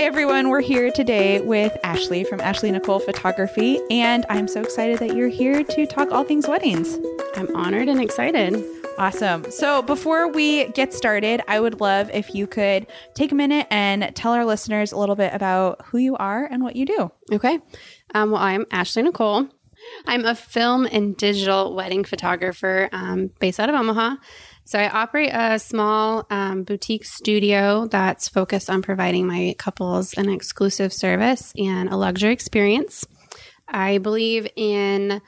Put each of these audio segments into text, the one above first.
Hi, everyone. We're here today with Ashley from Ashley Nicole Photography, and I'm so excited that you're here to talk all things weddings. I'm honored and excited. Awesome. So, before we get started, I would love if you could take a minute and tell our listeners a little bit about who you are and what you do. Okay. Um, well, I'm Ashley Nicole. I'm a film and digital wedding photographer um, based out of Omaha. So I operate a small um, boutique studio that's focused on providing my couples an exclusive service and a luxury experience. I believe in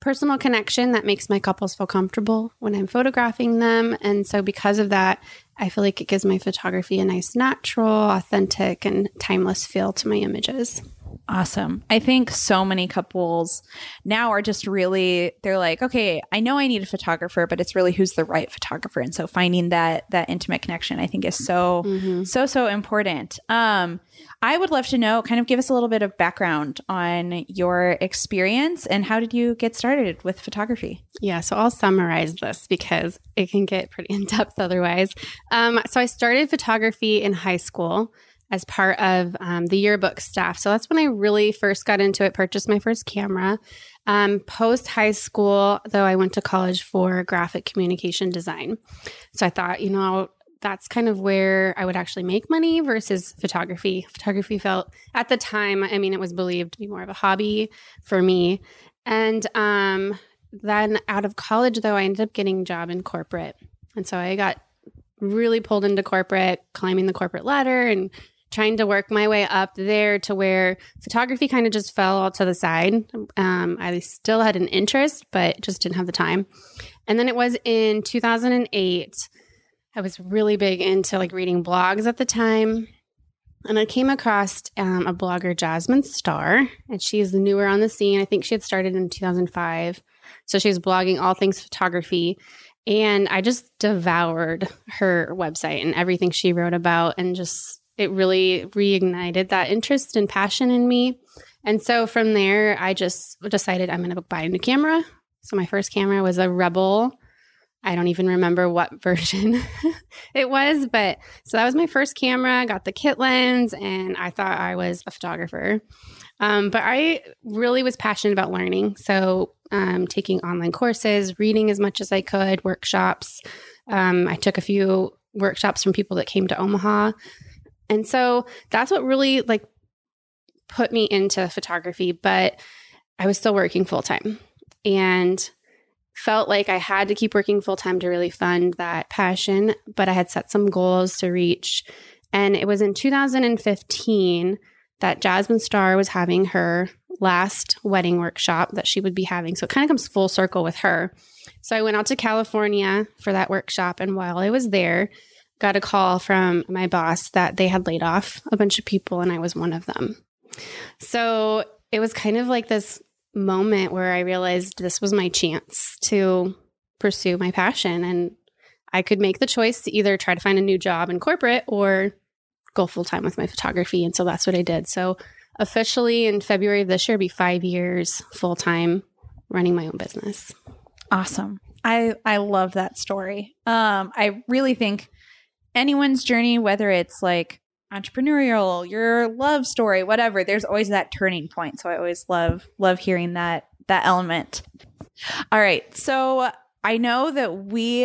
personal connection that makes my couples feel comfortable when I'm photographing them. And so, because of that, I feel like it gives my photography a nice, natural, authentic, and timeless feel to my images. Awesome. I think so many couples now are just really they're like, okay, I know I need a photographer, but it's really who's the right photographer. And so finding that that intimate connection I think is so mm-hmm. so so important. Um I would love to know kind of give us a little bit of background on your experience and how did you get started with photography? Yeah, so I'll summarize this because it can get pretty in depth otherwise. Um, so I started photography in high school as part of um, the yearbook staff. So that's when I really first got into it, purchased my first camera. Um, Post high school, though, I went to college for graphic communication design. So I thought, you know, that's kind of where I would actually make money versus photography. Photography felt at the time, I mean, it was believed to be more of a hobby for me. And um, then out of college, though, I ended up getting a job in corporate. And so I got really pulled into corporate, climbing the corporate ladder and trying to work my way up there to where photography kind of just fell all to the side. Um, I still had an interest, but just didn't have the time. And then it was in 2008. I was really big into like reading blogs at the time. And I came across um, a blogger, Jasmine Star, and she's newer on the scene. I think she had started in 2005. So she's blogging all things photography. And I just devoured her website and everything she wrote about and just it really reignited that interest and passion in me. And so from there, I just decided I'm going to buy a new camera. So my first camera was a Rebel. I don't even remember what version it was, but so that was my first camera. I got the kit lens and I thought I was a photographer. Um, but I really was passionate about learning. So um, taking online courses, reading as much as I could, workshops. Um, I took a few workshops from people that came to Omaha and so that's what really like put me into photography, but I was still working full time and felt like I had to keep working full time to really fund that passion, but I had set some goals to reach. And it was in 2015 that Jasmine Star was having her last wedding workshop that she would be having. So it kind of comes full circle with her. So I went out to California for that workshop. And while I was there, got a call from my boss that they had laid off a bunch of people and I was one of them. So it was kind of like this moment where I realized this was my chance to pursue my passion and I could make the choice to either try to find a new job in corporate or go full time with my photography. And so that's what I did. So officially in February of this year, be five years full time running my own business. Awesome. I I love that story. Um, I really think anyone's journey, whether it's like entrepreneurial, your love story, whatever, there's always that turning point. So I always love love hearing that that element. All right. So I know that we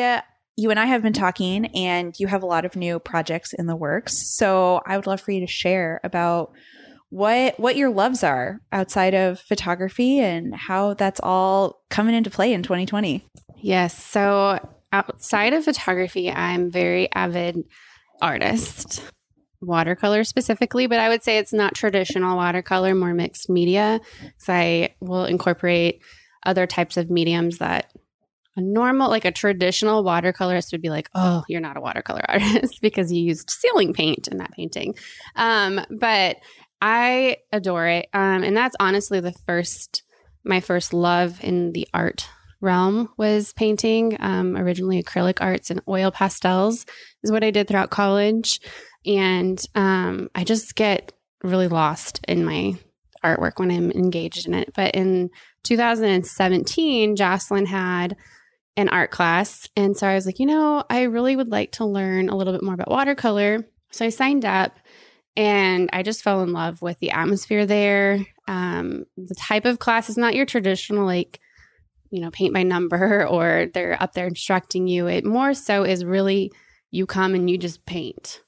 you and I have been talking and you have a lot of new projects in the works. So I would love for you to share about what what your loves are outside of photography and how that's all coming into play in 2020. Yes. So outside of photography, I'm very avid artist. Watercolor specifically, but I would say it's not traditional watercolor, more mixed media. So I will incorporate other types of mediums that a normal, like a traditional watercolorist would be like, oh, you're not a watercolor artist because you used ceiling paint in that painting. Um, but I adore it. Um, and that's honestly the first, my first love in the art realm was painting. Um, originally, acrylic arts and oil pastels is what I did throughout college. And um, I just get really lost in my artwork when I'm engaged in it. But in 2017, Joslyn had an art class. And so I was like, you know, I really would like to learn a little bit more about watercolor. So I signed up And I just fell in love with the atmosphere there. Um, the type of class is not your traditional, like, you know, paint by number or they're up there instructing you. It more so is really you come and you just paint.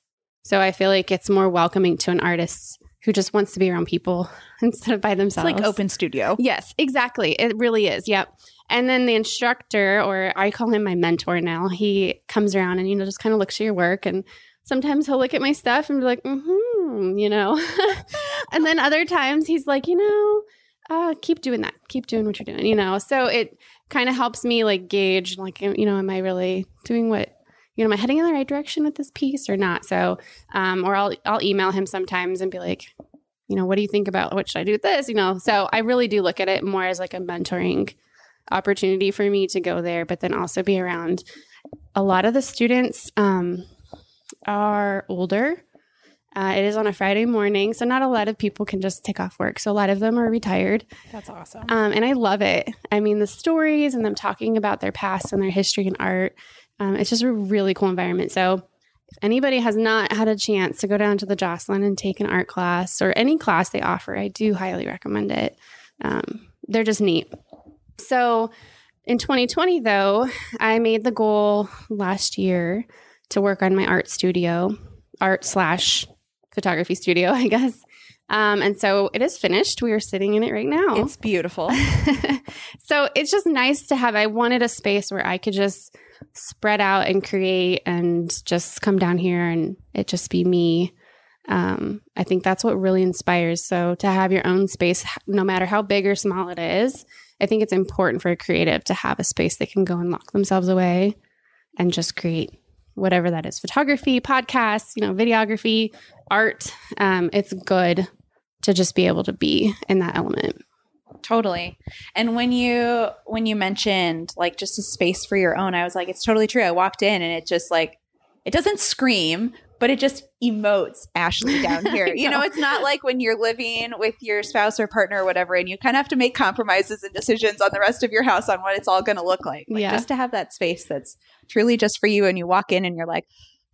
So I feel like it's more welcoming to an artist who just wants to be around people instead of by themselves. It's like open studio. Yes, exactly. It really is. Yep. And then the instructor, or I call him my mentor now, he comes around and, you know, just kind of looks at your work. And sometimes he'll look at my stuff and be like, mm-hmm, you know. and then other times he's like, you know, uh, keep doing that. Keep doing what you're doing, you know. So it kind of helps me like gauge, like, you know, am I really doing what you know, am I heading in the right direction with this piece or not? So, um, or I'll I'll email him sometimes and be like, you know, what do you think about what should I do with this? You know, so I really do look at it more as like a mentoring opportunity for me to go there, but then also be around. A lot of the students um, are older. Uh, it is on a Friday morning, so not a lot of people can just take off work. So a lot of them are retired. That's awesome. Um, and I love it. I mean, the stories and them talking about their past and their history and art. Um, it's just a really cool environment. So if anybody has not had a chance to go down to the Joslyn and take an art class or any class they offer, I do highly recommend it. Um, they're just neat. So in 2020, though, I made the goal last year to work on my art studio, art slash photography studio, I guess. Um, and so it is finished. We are sitting in it right now. It's beautiful. so it's just nice to have. I wanted a space where I could just spread out and create and just come down here and it just be me. Um, I think that's what really inspires. So to have your own space, no matter how big or small it is, I think it's important for a creative to have a space they can go and lock themselves away and just create whatever that is photography, podcasts, you know, videography, art. Um, it's good to just be able to be in that element. Totally. And when you when you mentioned like just a space for your own, I was like, it's totally true. I walked in and it just like it doesn't scream, but it just emotes Ashley down here. you know, it's not like when you're living with your spouse or partner or whatever, and you kind of have to make compromises and decisions on the rest of your house on what it's all going to look like. like yeah. Just to have that space that's truly just for you, and you walk in and you're like,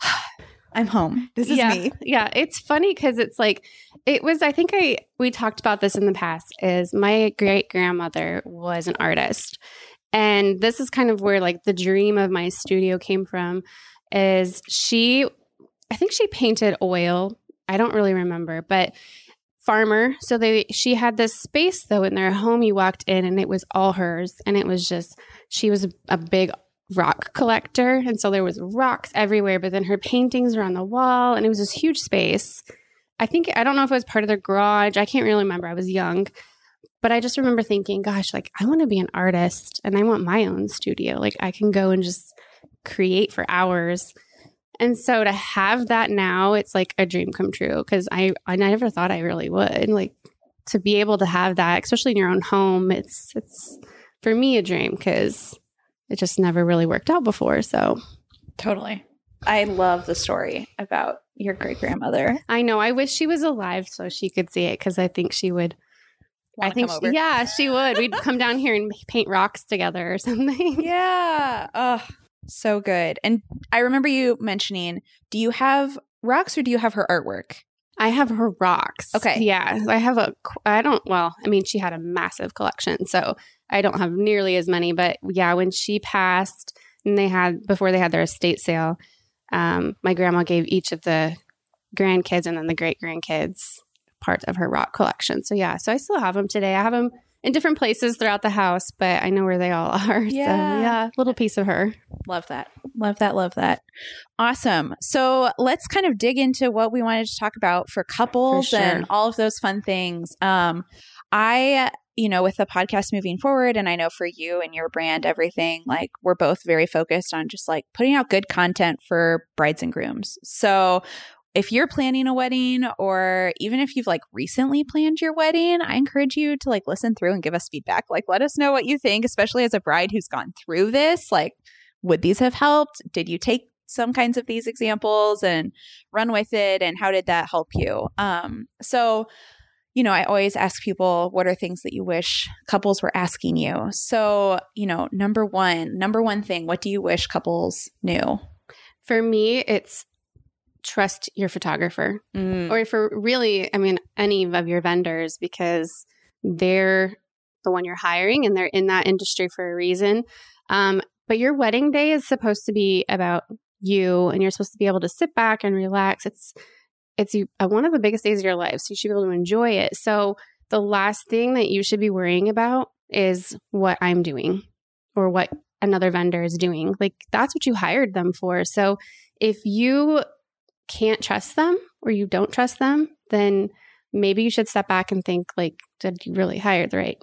I'm home. This is yeah. me. Yeah. It's funny because it's like, it was, I think I, we talked about this in the past, is my great grandmother was an artist. And this is kind of where like the dream of my studio came from is she I think she painted oil. I don't really remember, but farmer. So they she had this space though in their home. You walked in and it was all hers, and it was just she was a, big rock collector, and so there was rocks everywhere. But then her paintings were on the wall, and it was this huge space. I think I don't know if it was part of their garage. I can't really remember. I was young. But I just remember thinking, gosh, like I want to be an artist and I want my own studio. Like I can go and just create for hours and so to have that now, it's like a dream come true because I I never thought I really would. Like to be able to have that, especially in your own home, it's it's for me a dream because it just never really worked out before. So totally. I love the story about your great grandmother. I know. I wish she was alive so she could see it because I think she would. I think, she, yeah, she would. We'd come down here and paint rocks together or something. Yeah. Oh, so good. And I remember you mentioning, do you have rocks or do you have her artwork? I have her rocks. Okay. Yeah. I have a, I don't, well, I mean, she had a massive collection. So I don't have nearly as many, but yeah, when she passed and they had, before they had their estate sale, um, my grandma gave each of the grandkids and then the great grandkids part of her rock collection. So yeah, so I still have them today. I have them in different places throughout the house, but I know where they all are. Yeah. So, yeah, little piece of her. Love that. Love that. Love that. Awesome. So let's kind of dig into what we wanted to talk about for couples For sure. and all of those fun things. Um, I, you know, with the podcast moving forward, and I know for you and your brand, everything, like we're both very focused on just like putting out good content for brides and grooms. So if you're planning a wedding or even if you've like recently planned your wedding, I encourage you to like listen through and give us feedback. Like let us know what you think, especially as a bride who's gone through this. Like would these have helped? Did you take some kinds of these examples and run with it and how did that help you? Um so you know, I always ask people, what are things that you wish couples were asking you? So, you know, number one, number one thing, what do you wish couples knew? For me, it's trust your photographer Mm. or for really, I mean, any of your vendors because they're the one you're hiring and they're in that industry for a reason. Um, but your wedding day is supposed to be about you and you're supposed to be able to sit back and relax. It's it's uh, one of the biggest days of your life, so you should be able to enjoy it. So the last thing that you should be worrying about is what I'm doing or what another vendor is doing. Like that's what you hired them for. So if you can't trust them or you don't trust them, then maybe you should step back and think like, did you really hire the right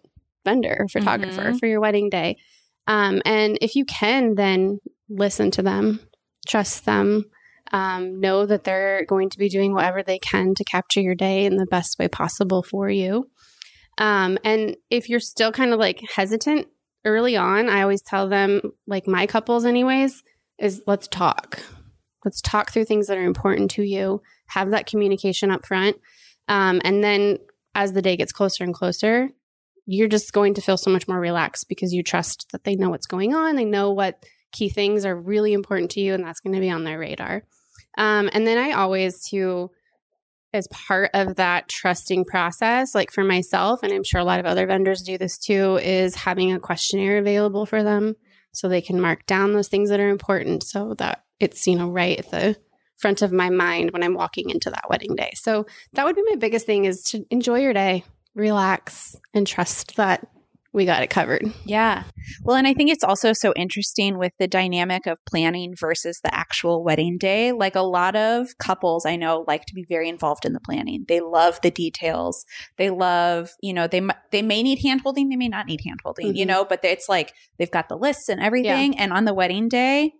vendor or photographer Mhm. for your wedding day? Um, and if you can, then listen to them, trust them, um, know that they're going to be doing whatever they can to capture your day in the best way possible for you. Um, and if you're still kind of like hesitant early on, I always tell them, like my couples, anyways, is let's talk. Let's talk through things that are important to you. Have that communication up front. Um, and then as the day gets closer and closer, you're just going to feel so much more relaxed because you trust that they know what's going on. They know what key things are really important to you, and that's going to be on their radar. Um, and then I always, to as part of that trusting process, like for myself, and I'm sure a lot of other vendors do this too, is having a questionnaire available for them so they can mark down those things that are important so that it's, you know, right at the front of my mind when I'm walking into that wedding day. So that would be my biggest thing is to enjoy your day, relax, and trust that we got it covered. Yeah. Well, and I think it's also so interesting with the dynamic of planning versus the actual wedding day. Like a lot of couples I know like to be very involved in the planning. They love the details. They love, you know, they they may need handholding, they may not need handholding, you Mhm. know, but it's like they've got the lists and everything and on the wedding day,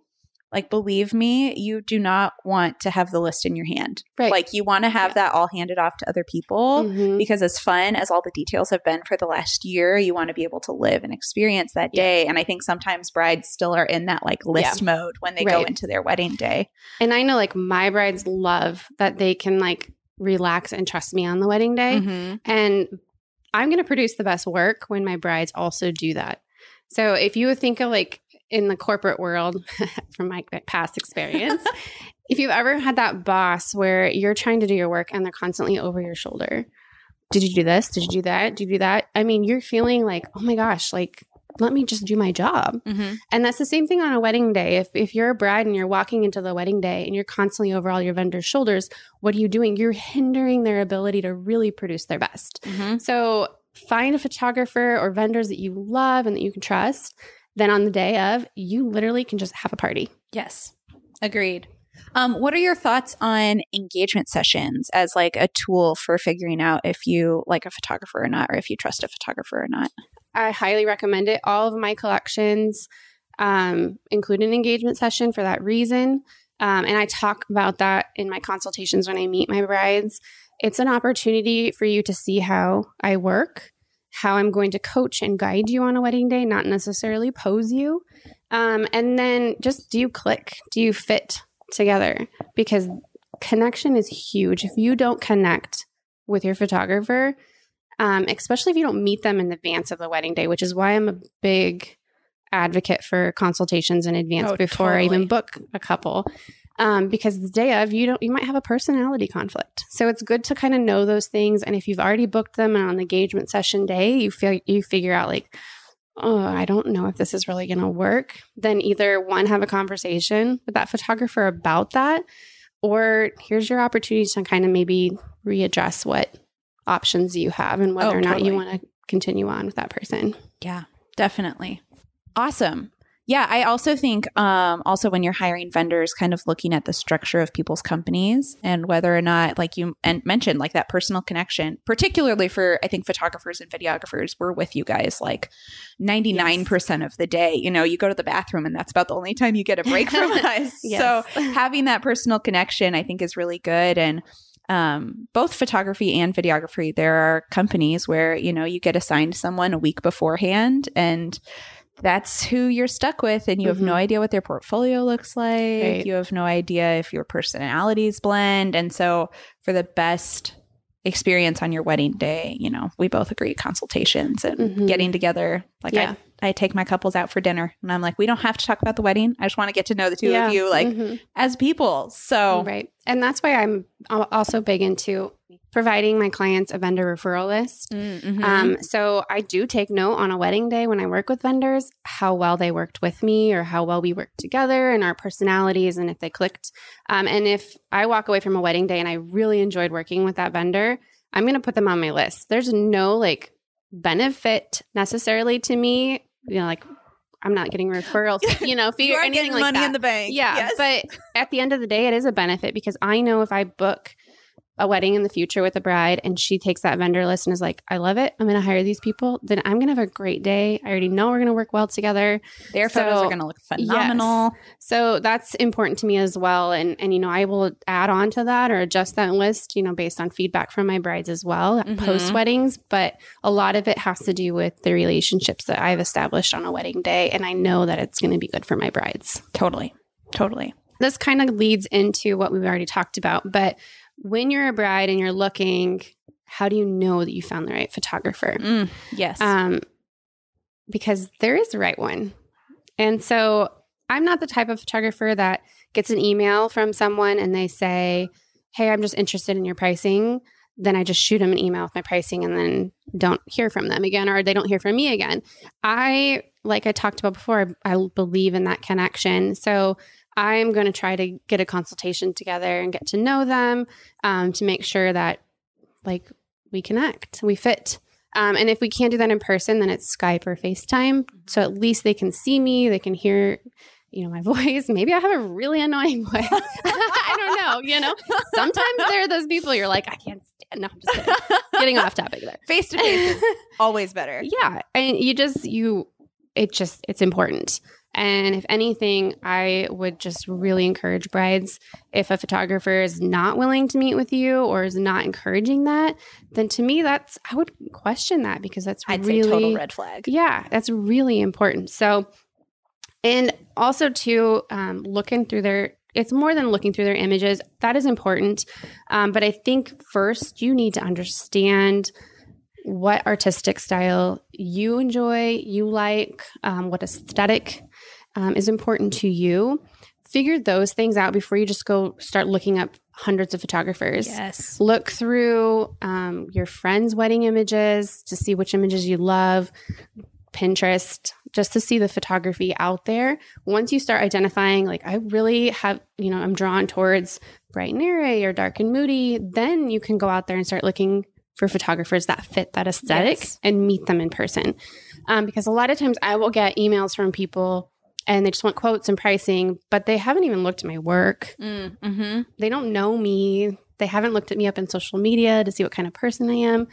like believe me, you do not want to have the list in your hand. Right. Like you want to have that all handed off to other people Mhm. because as fun as all the details have been for the last year, you want to be able to live and experience that Yeah. day. And I think sometimes brides still are in that like list mode when they go into their wedding day. And I know like my brides love that they can like relax and trust me on the wedding day. Mm-hmm. And I'm going to produce the best work when my brides also do that. So if you think of like in the corporate world, from my past experience, if you've ever had that boss where you're trying to do your work and they're constantly over your shoulder, did you do this? Did you do that? Did you do that? I mean, you're feeling like, oh my gosh, like, let me just do my job. Mm-hmm. And that's the same thing on a wedding day. If if you're a bride and you're walking into the wedding day and you're constantly over all your vendors' shoulders, what are you doing? You're hindering their ability to really produce their best. Mm-hmm. So find a photographer or vendors that you love and that you can trust. Then on the day of, you literally can just have a party. Yes. Agreed. Um, what are your thoughts on engagement sessions as like a tool for figuring out if you like a photographer or not, or if you trust a photographer or not? I highly recommend it. All of my collections um, include an engagement session for that reason. Um, and I talk about that in my consultations when I meet my brides. It's an opportunity for you to see how I work, how I'm going to coach and guide you on a wedding day, not necessarily pose you. Um, and then just do you click? Do you fit together? Because connection is huge. If you don't connect with your photographer, um, especially if you don't meet them in advance of the wedding day, which is why I'm a big advocate for consultations in advance Oh, before I even book a couple. Um, because the day of you don't you might have a personality conflict. So it's good to kind of know those things. And if you've already booked them and on the engagement session day, you feel you figure out like, oh, I don't know if this is really gonna work, then either one, have a conversation with that photographer about that, or here's your opportunity to kind of maybe readdress what options you have and whether Oh, or not you want to continue on with that person. Yeah, definitely. Awesome. Yeah, I also think um, also when you're hiring vendors, kind of looking at the structure of people's companies and whether or not, like you and mentioned, like that personal connection, particularly for I think photographers and videographers, we're with you guys like 99% of the day. You know, you go to the bathroom and that's about the only time you get a break from us. Yes. So having that personal connection, I think, is really good. And um, both photography and videography, there are companies where, you know, you get assigned someone a week beforehand and that's who you're stuck with. And you have no Mhm. idea what their portfolio looks like. Right. You have no idea if your personalities blend. And so, for the best experience on your wedding day, you know, we both agree consultations and Mhm. getting together. Like, Yeah. I I take my couples out for dinner and I'm like, we don't have to talk about the wedding. I just want to get to know the two Yeah. of you like Mhm. as people. So Right. And that's why I'm also big into providing my clients a vendor referral list. Mhm. Um, so I do take note on a wedding day when I work with vendors how well they worked with me or how well we worked together and our personalities and if they clicked. Um, and if I walk away from a wedding day and I really enjoyed working with that vendor, I'm going to put them on my list. There's no like benefit necessarily to me, you know, like I'm not getting referrals, you know, fee you anything getting like money that. in the bank. Yeah, Yes. but at the end of the day, it is a benefit because I know if I book a wedding in the future with a bride and she takes that vendor list and is like, I love it, I'm going to hire these people, then I'm going to have a great day. I already know we're going to work well together. their photos are going to look phenomenal. So that's important to me as well. And and you know, I will add on to that or adjust that list, you know, based on feedback from my brides as well Mhm. post weddings. But a lot of it has to do with the relationships that I've established on a wedding day. And I know that it's going to be good for my brides. Totally. Totally. this kind of leads into what we've already talked about. But when you're a bride and you're looking, how do you know that you found the right photographer? Mm, yes. Um, because there is the right one. And so I'm not the type of photographer that gets an email from someone and they say, Hey, I'm just interested in your pricing. Then I just shoot them an email with my pricing and then don't hear from them again, or they don't hear from me again. I, like I talked about before, I believe in that connection. So I'm going to try to get a consultation together and get to know them um, to make sure that, like, we connect, we fit. Um, and if we can't do that in person, then it's Skype or FaceTime. So at least they can see me, they can hear, you know, my voice. Maybe I have a really annoying voice. I don't know. You know, sometimes there are those people you're like, I can't stand. No, I'm just kidding. getting off topic there. Face to face is always better. yeah, and you just you, it just it's important. And if anything, I would just really encourage brides if a photographer is not willing to meet with you or is not encouraging that, then to me, that's, I would question that because that's I'd really, say total red flag. yeah, that's really important. So, and also to um, looking through their, it's more than looking through their images. That is important. Um, but I think first you need to understand what artistic style you enjoy, you like, um, what aesthetic um, is important to you. Figure those things out before you just go start looking up hundreds of photographers Yes. look through um, your friends' wedding images to see which images you love, Pinterest, just to see the photography out there. Once you start identifying, like, I really have, you know, I'm drawn towards bright and airy or dark and moody, then you can go out there and start looking for photographers that fit that aesthetic Yes. and meet them in person. Um, because a lot of times I will get emails from people and they just want quotes and pricing, but they haven't even looked at my work Mm, hmm they don't know me. They haven't looked at me up in social media to see what kind of person I am.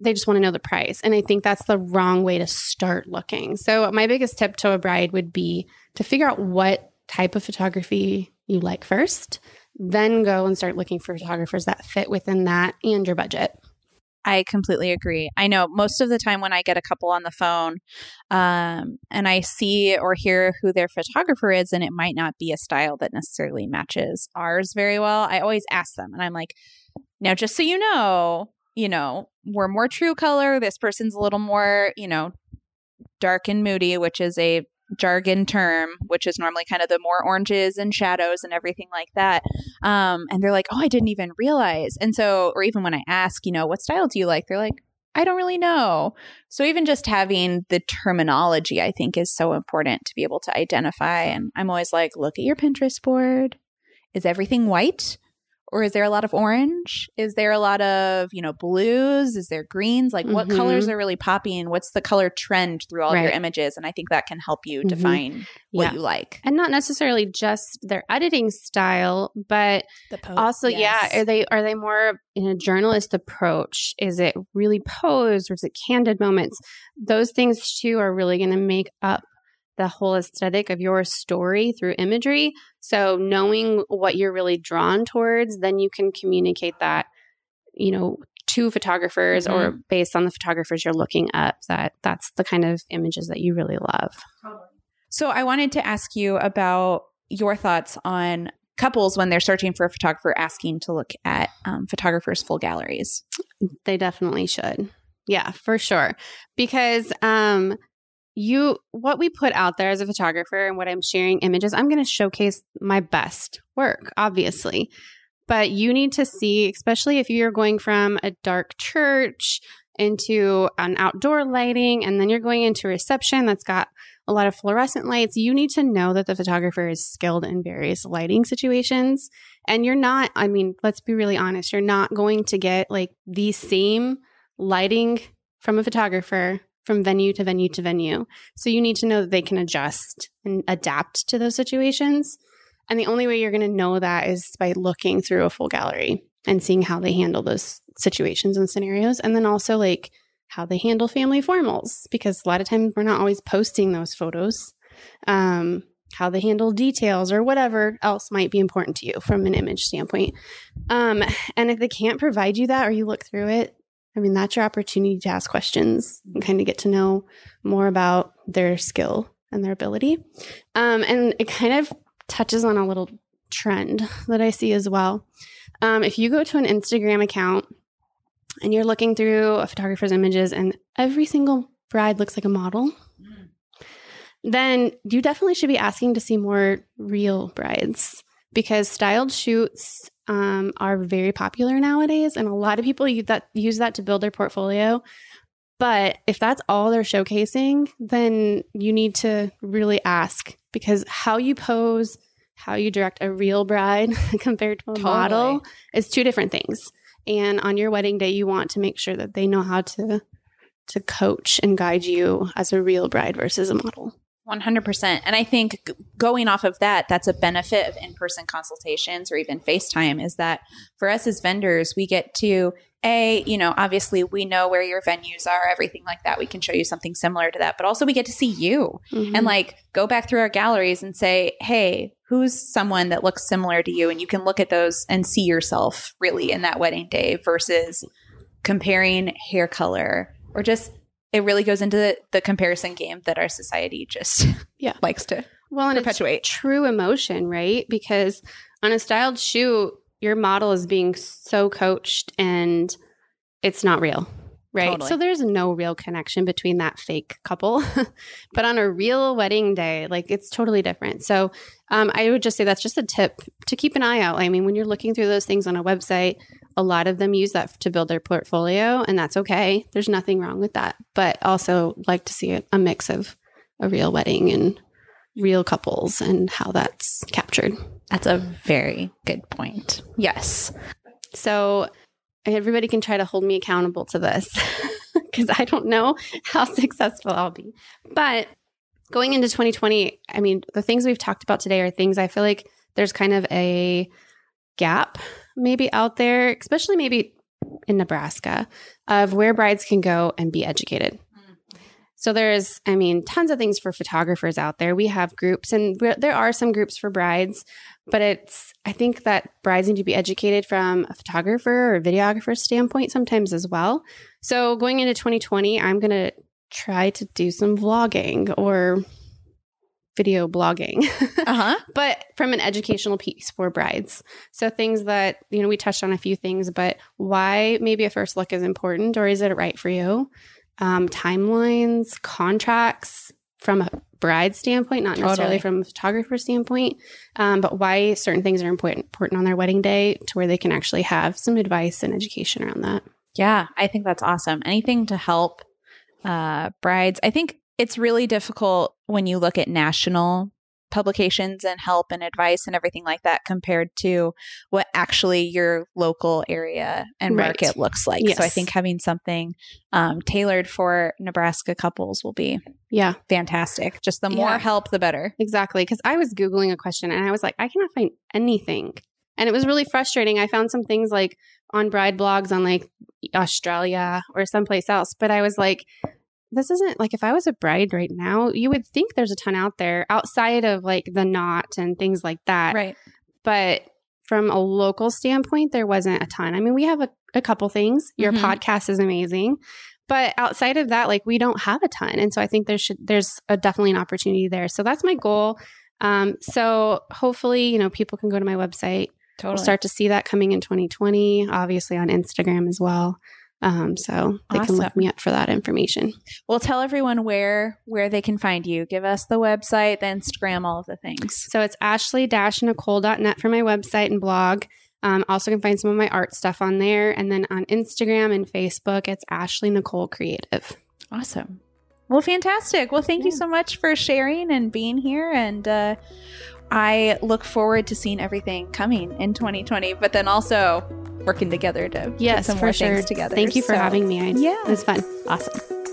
They just want to know the price. And I think that's the wrong way to start looking. So, my biggest tip to a bride would be to figure out what type of photography you like first, then go and start looking for photographers that fit within that and your budget. I completely agree. I know most of the time when I get a couple on the phone um, and I see or hear who their photographer is, and it might not be a style that necessarily matches ours very well, I always ask them. And I'm like, now, just so you know, you know, we're more true color. This person's a little more, you know, dark and moody, which is a jargon term, which is normally kind of the more oranges and shadows and everything like that. Um, and they're like, oh, I didn't even realize. And so, or even when I ask, you know, what style do you like? They're like, I don't really know. So even just having the terminology, I think, is so important to be able to identify. And I'm always like, look at your Pinterest board. Is everything white? Or is there a lot of orange? Is there a lot of, you know, blues? Is there greens? Like what Mhm. colors are really popping? What's the color trend through all of your images? And I think that can help you Mhm. define what Yeah. you like. And not necessarily just their editing style, but The pose. also yeah are they are they more in a journalist approach is it really posed or is it candid moments those things too are really going to make up the whole aesthetic of your story through imagery so knowing what you're really drawn towards then you can communicate that you know to photographers or based on the photographers you're looking up that that's the kind of images that you really love So I wanted to ask you about your thoughts on couples when they're searching for a photographer asking to look at um, photographers' full galleries. They definitely should. Yeah, for sure. Because um you what we put out there as a photographer and what I'm sharing images, I'm going to showcase my best work, obviously. But you need to see, especially if you're going from a dark church into an outdoor lighting and then you're going into reception that's got a lot of fluorescent lights, you need to know that the photographer is skilled in various lighting situations. And you're not, I mean, let's be really honest, you're not going to get like the same lighting from a photographer from venue to venue to venue. So you need to know that they can adjust and adapt to those situations. And the only way you're going to know that is by looking through a full gallery and seeing how they handle those situations and scenarios. And then also like how they handle family formals, because a lot of times we're not always posting those photos. Um, how they handle details or whatever else might be important to you from an image standpoint. Um, and if they can't provide you that or you look through it, I mean, that's your opportunity to ask questions and kind of get to know more about their skill and their ability. Um, and it kind of touches on a little trend that I see as well. Um, if you go to an Instagram account and you're looking through a photographer's images and every single bride looks like a model, then you definitely should be asking to see more real brides because styled shoots um, are very popular nowadays, and a lot of people use that use that to build their portfolio. But if that's all they're showcasing, then you need to really ask because how you pose, how you direct a real bride compared to a totally. model is two different things. And on your wedding day, you want to make sure that they know how to to coach and guide you as a real bride versus a model. 100%. And I think going off of that, that's a benefit of in person consultations or even FaceTime is that for us as vendors, we get to, A, you know, obviously we know where your venues are, everything like that. We can show you something similar to that, but also we get to see you mm-hmm. and like go back through our galleries and say, hey, who's someone that looks similar to you? And you can look at those and see yourself really in that wedding day versus comparing hair color or just it really goes into the, the comparison game that our society just yeah likes to well and perpetuate. true emotion, right? Because on a styled shoot, your model is being so coached and it's not real. Right. Totally. So there's no real connection between that fake couple. but on a real wedding day, like it's totally different. So um, I would just say that's just a tip to keep an eye out. I mean, when you're looking through those things on a website, a lot of them use that to build their portfolio, and that's okay. There's nothing wrong with that. But also like to see a, a mix of a real wedding and real couples and how that's captured. That's a very good point. Yes. So everybody can try to hold me accountable to this because I don't know how successful I'll be. But going into 2020, I mean, the things we've talked about today are things I feel like there's kind of a gap maybe out there, especially maybe in Nebraska, of where brides can go and be educated. Mm-hmm. So there's, I mean, tons of things for photographers out there. We have groups, and there are some groups for brides, but it's, I think that brides need to be educated from a photographer or videographer standpoint sometimes as well. So going into 2020, I'm going to try to do some vlogging or video blogging, uh-huh. but from an educational piece for brides. So things that, you know, we touched on a few things, but why maybe a first look is important or is it right for you? Um, timelines, contracts from a bride standpoint, not necessarily totally. from a photographer standpoint, um, but why certain things are important, important on their wedding day to where they can actually have some advice and education around that. Yeah, I think that's awesome. Anything to help uh, brides. I think it's really difficult when you look at national publications and help and advice and everything like that compared to what actually your local area and right. market looks like. Yes. So I think having something um, tailored for Nebraska couples will be yeah fantastic. Just the more yeah. help, the better. Exactly. Because I was googling a question and I was like, I cannot find anything, and it was really frustrating. I found some things like on bride blogs on like Australia or someplace else, but I was like this isn't like if I was a bride right now, you would think there's a ton out there outside of like the knot and things like that. Right. But from a local standpoint, there wasn't a ton. I mean, we have a, a couple things. Your mm-hmm. podcast is amazing. But outside of that, like we don't have a ton. And so I think there should there's a definitely an opportunity there. So that's my goal. Um, so hopefully, you know, people can go to my website. Totally. We'll start to see that coming in 2020, obviously on Instagram as well. Um, so they Awesome. can look me up for that information. Well, tell everyone where where they can find you. Give us the website, the Instagram, all of the things. So it's ashley-nicole.net for my website and blog. Um, also can find some of my art stuff on there. And then on Instagram and Facebook, it's Ashley Nicole Creative. Awesome. Well, fantastic. Well, thank you so much for sharing and being here. And uh, I look forward to seeing everything coming in 2020, but then also working together to Yes, put some for more sure. things together. Thank you for So, having me. I, Yeah. It was fun. Awesome.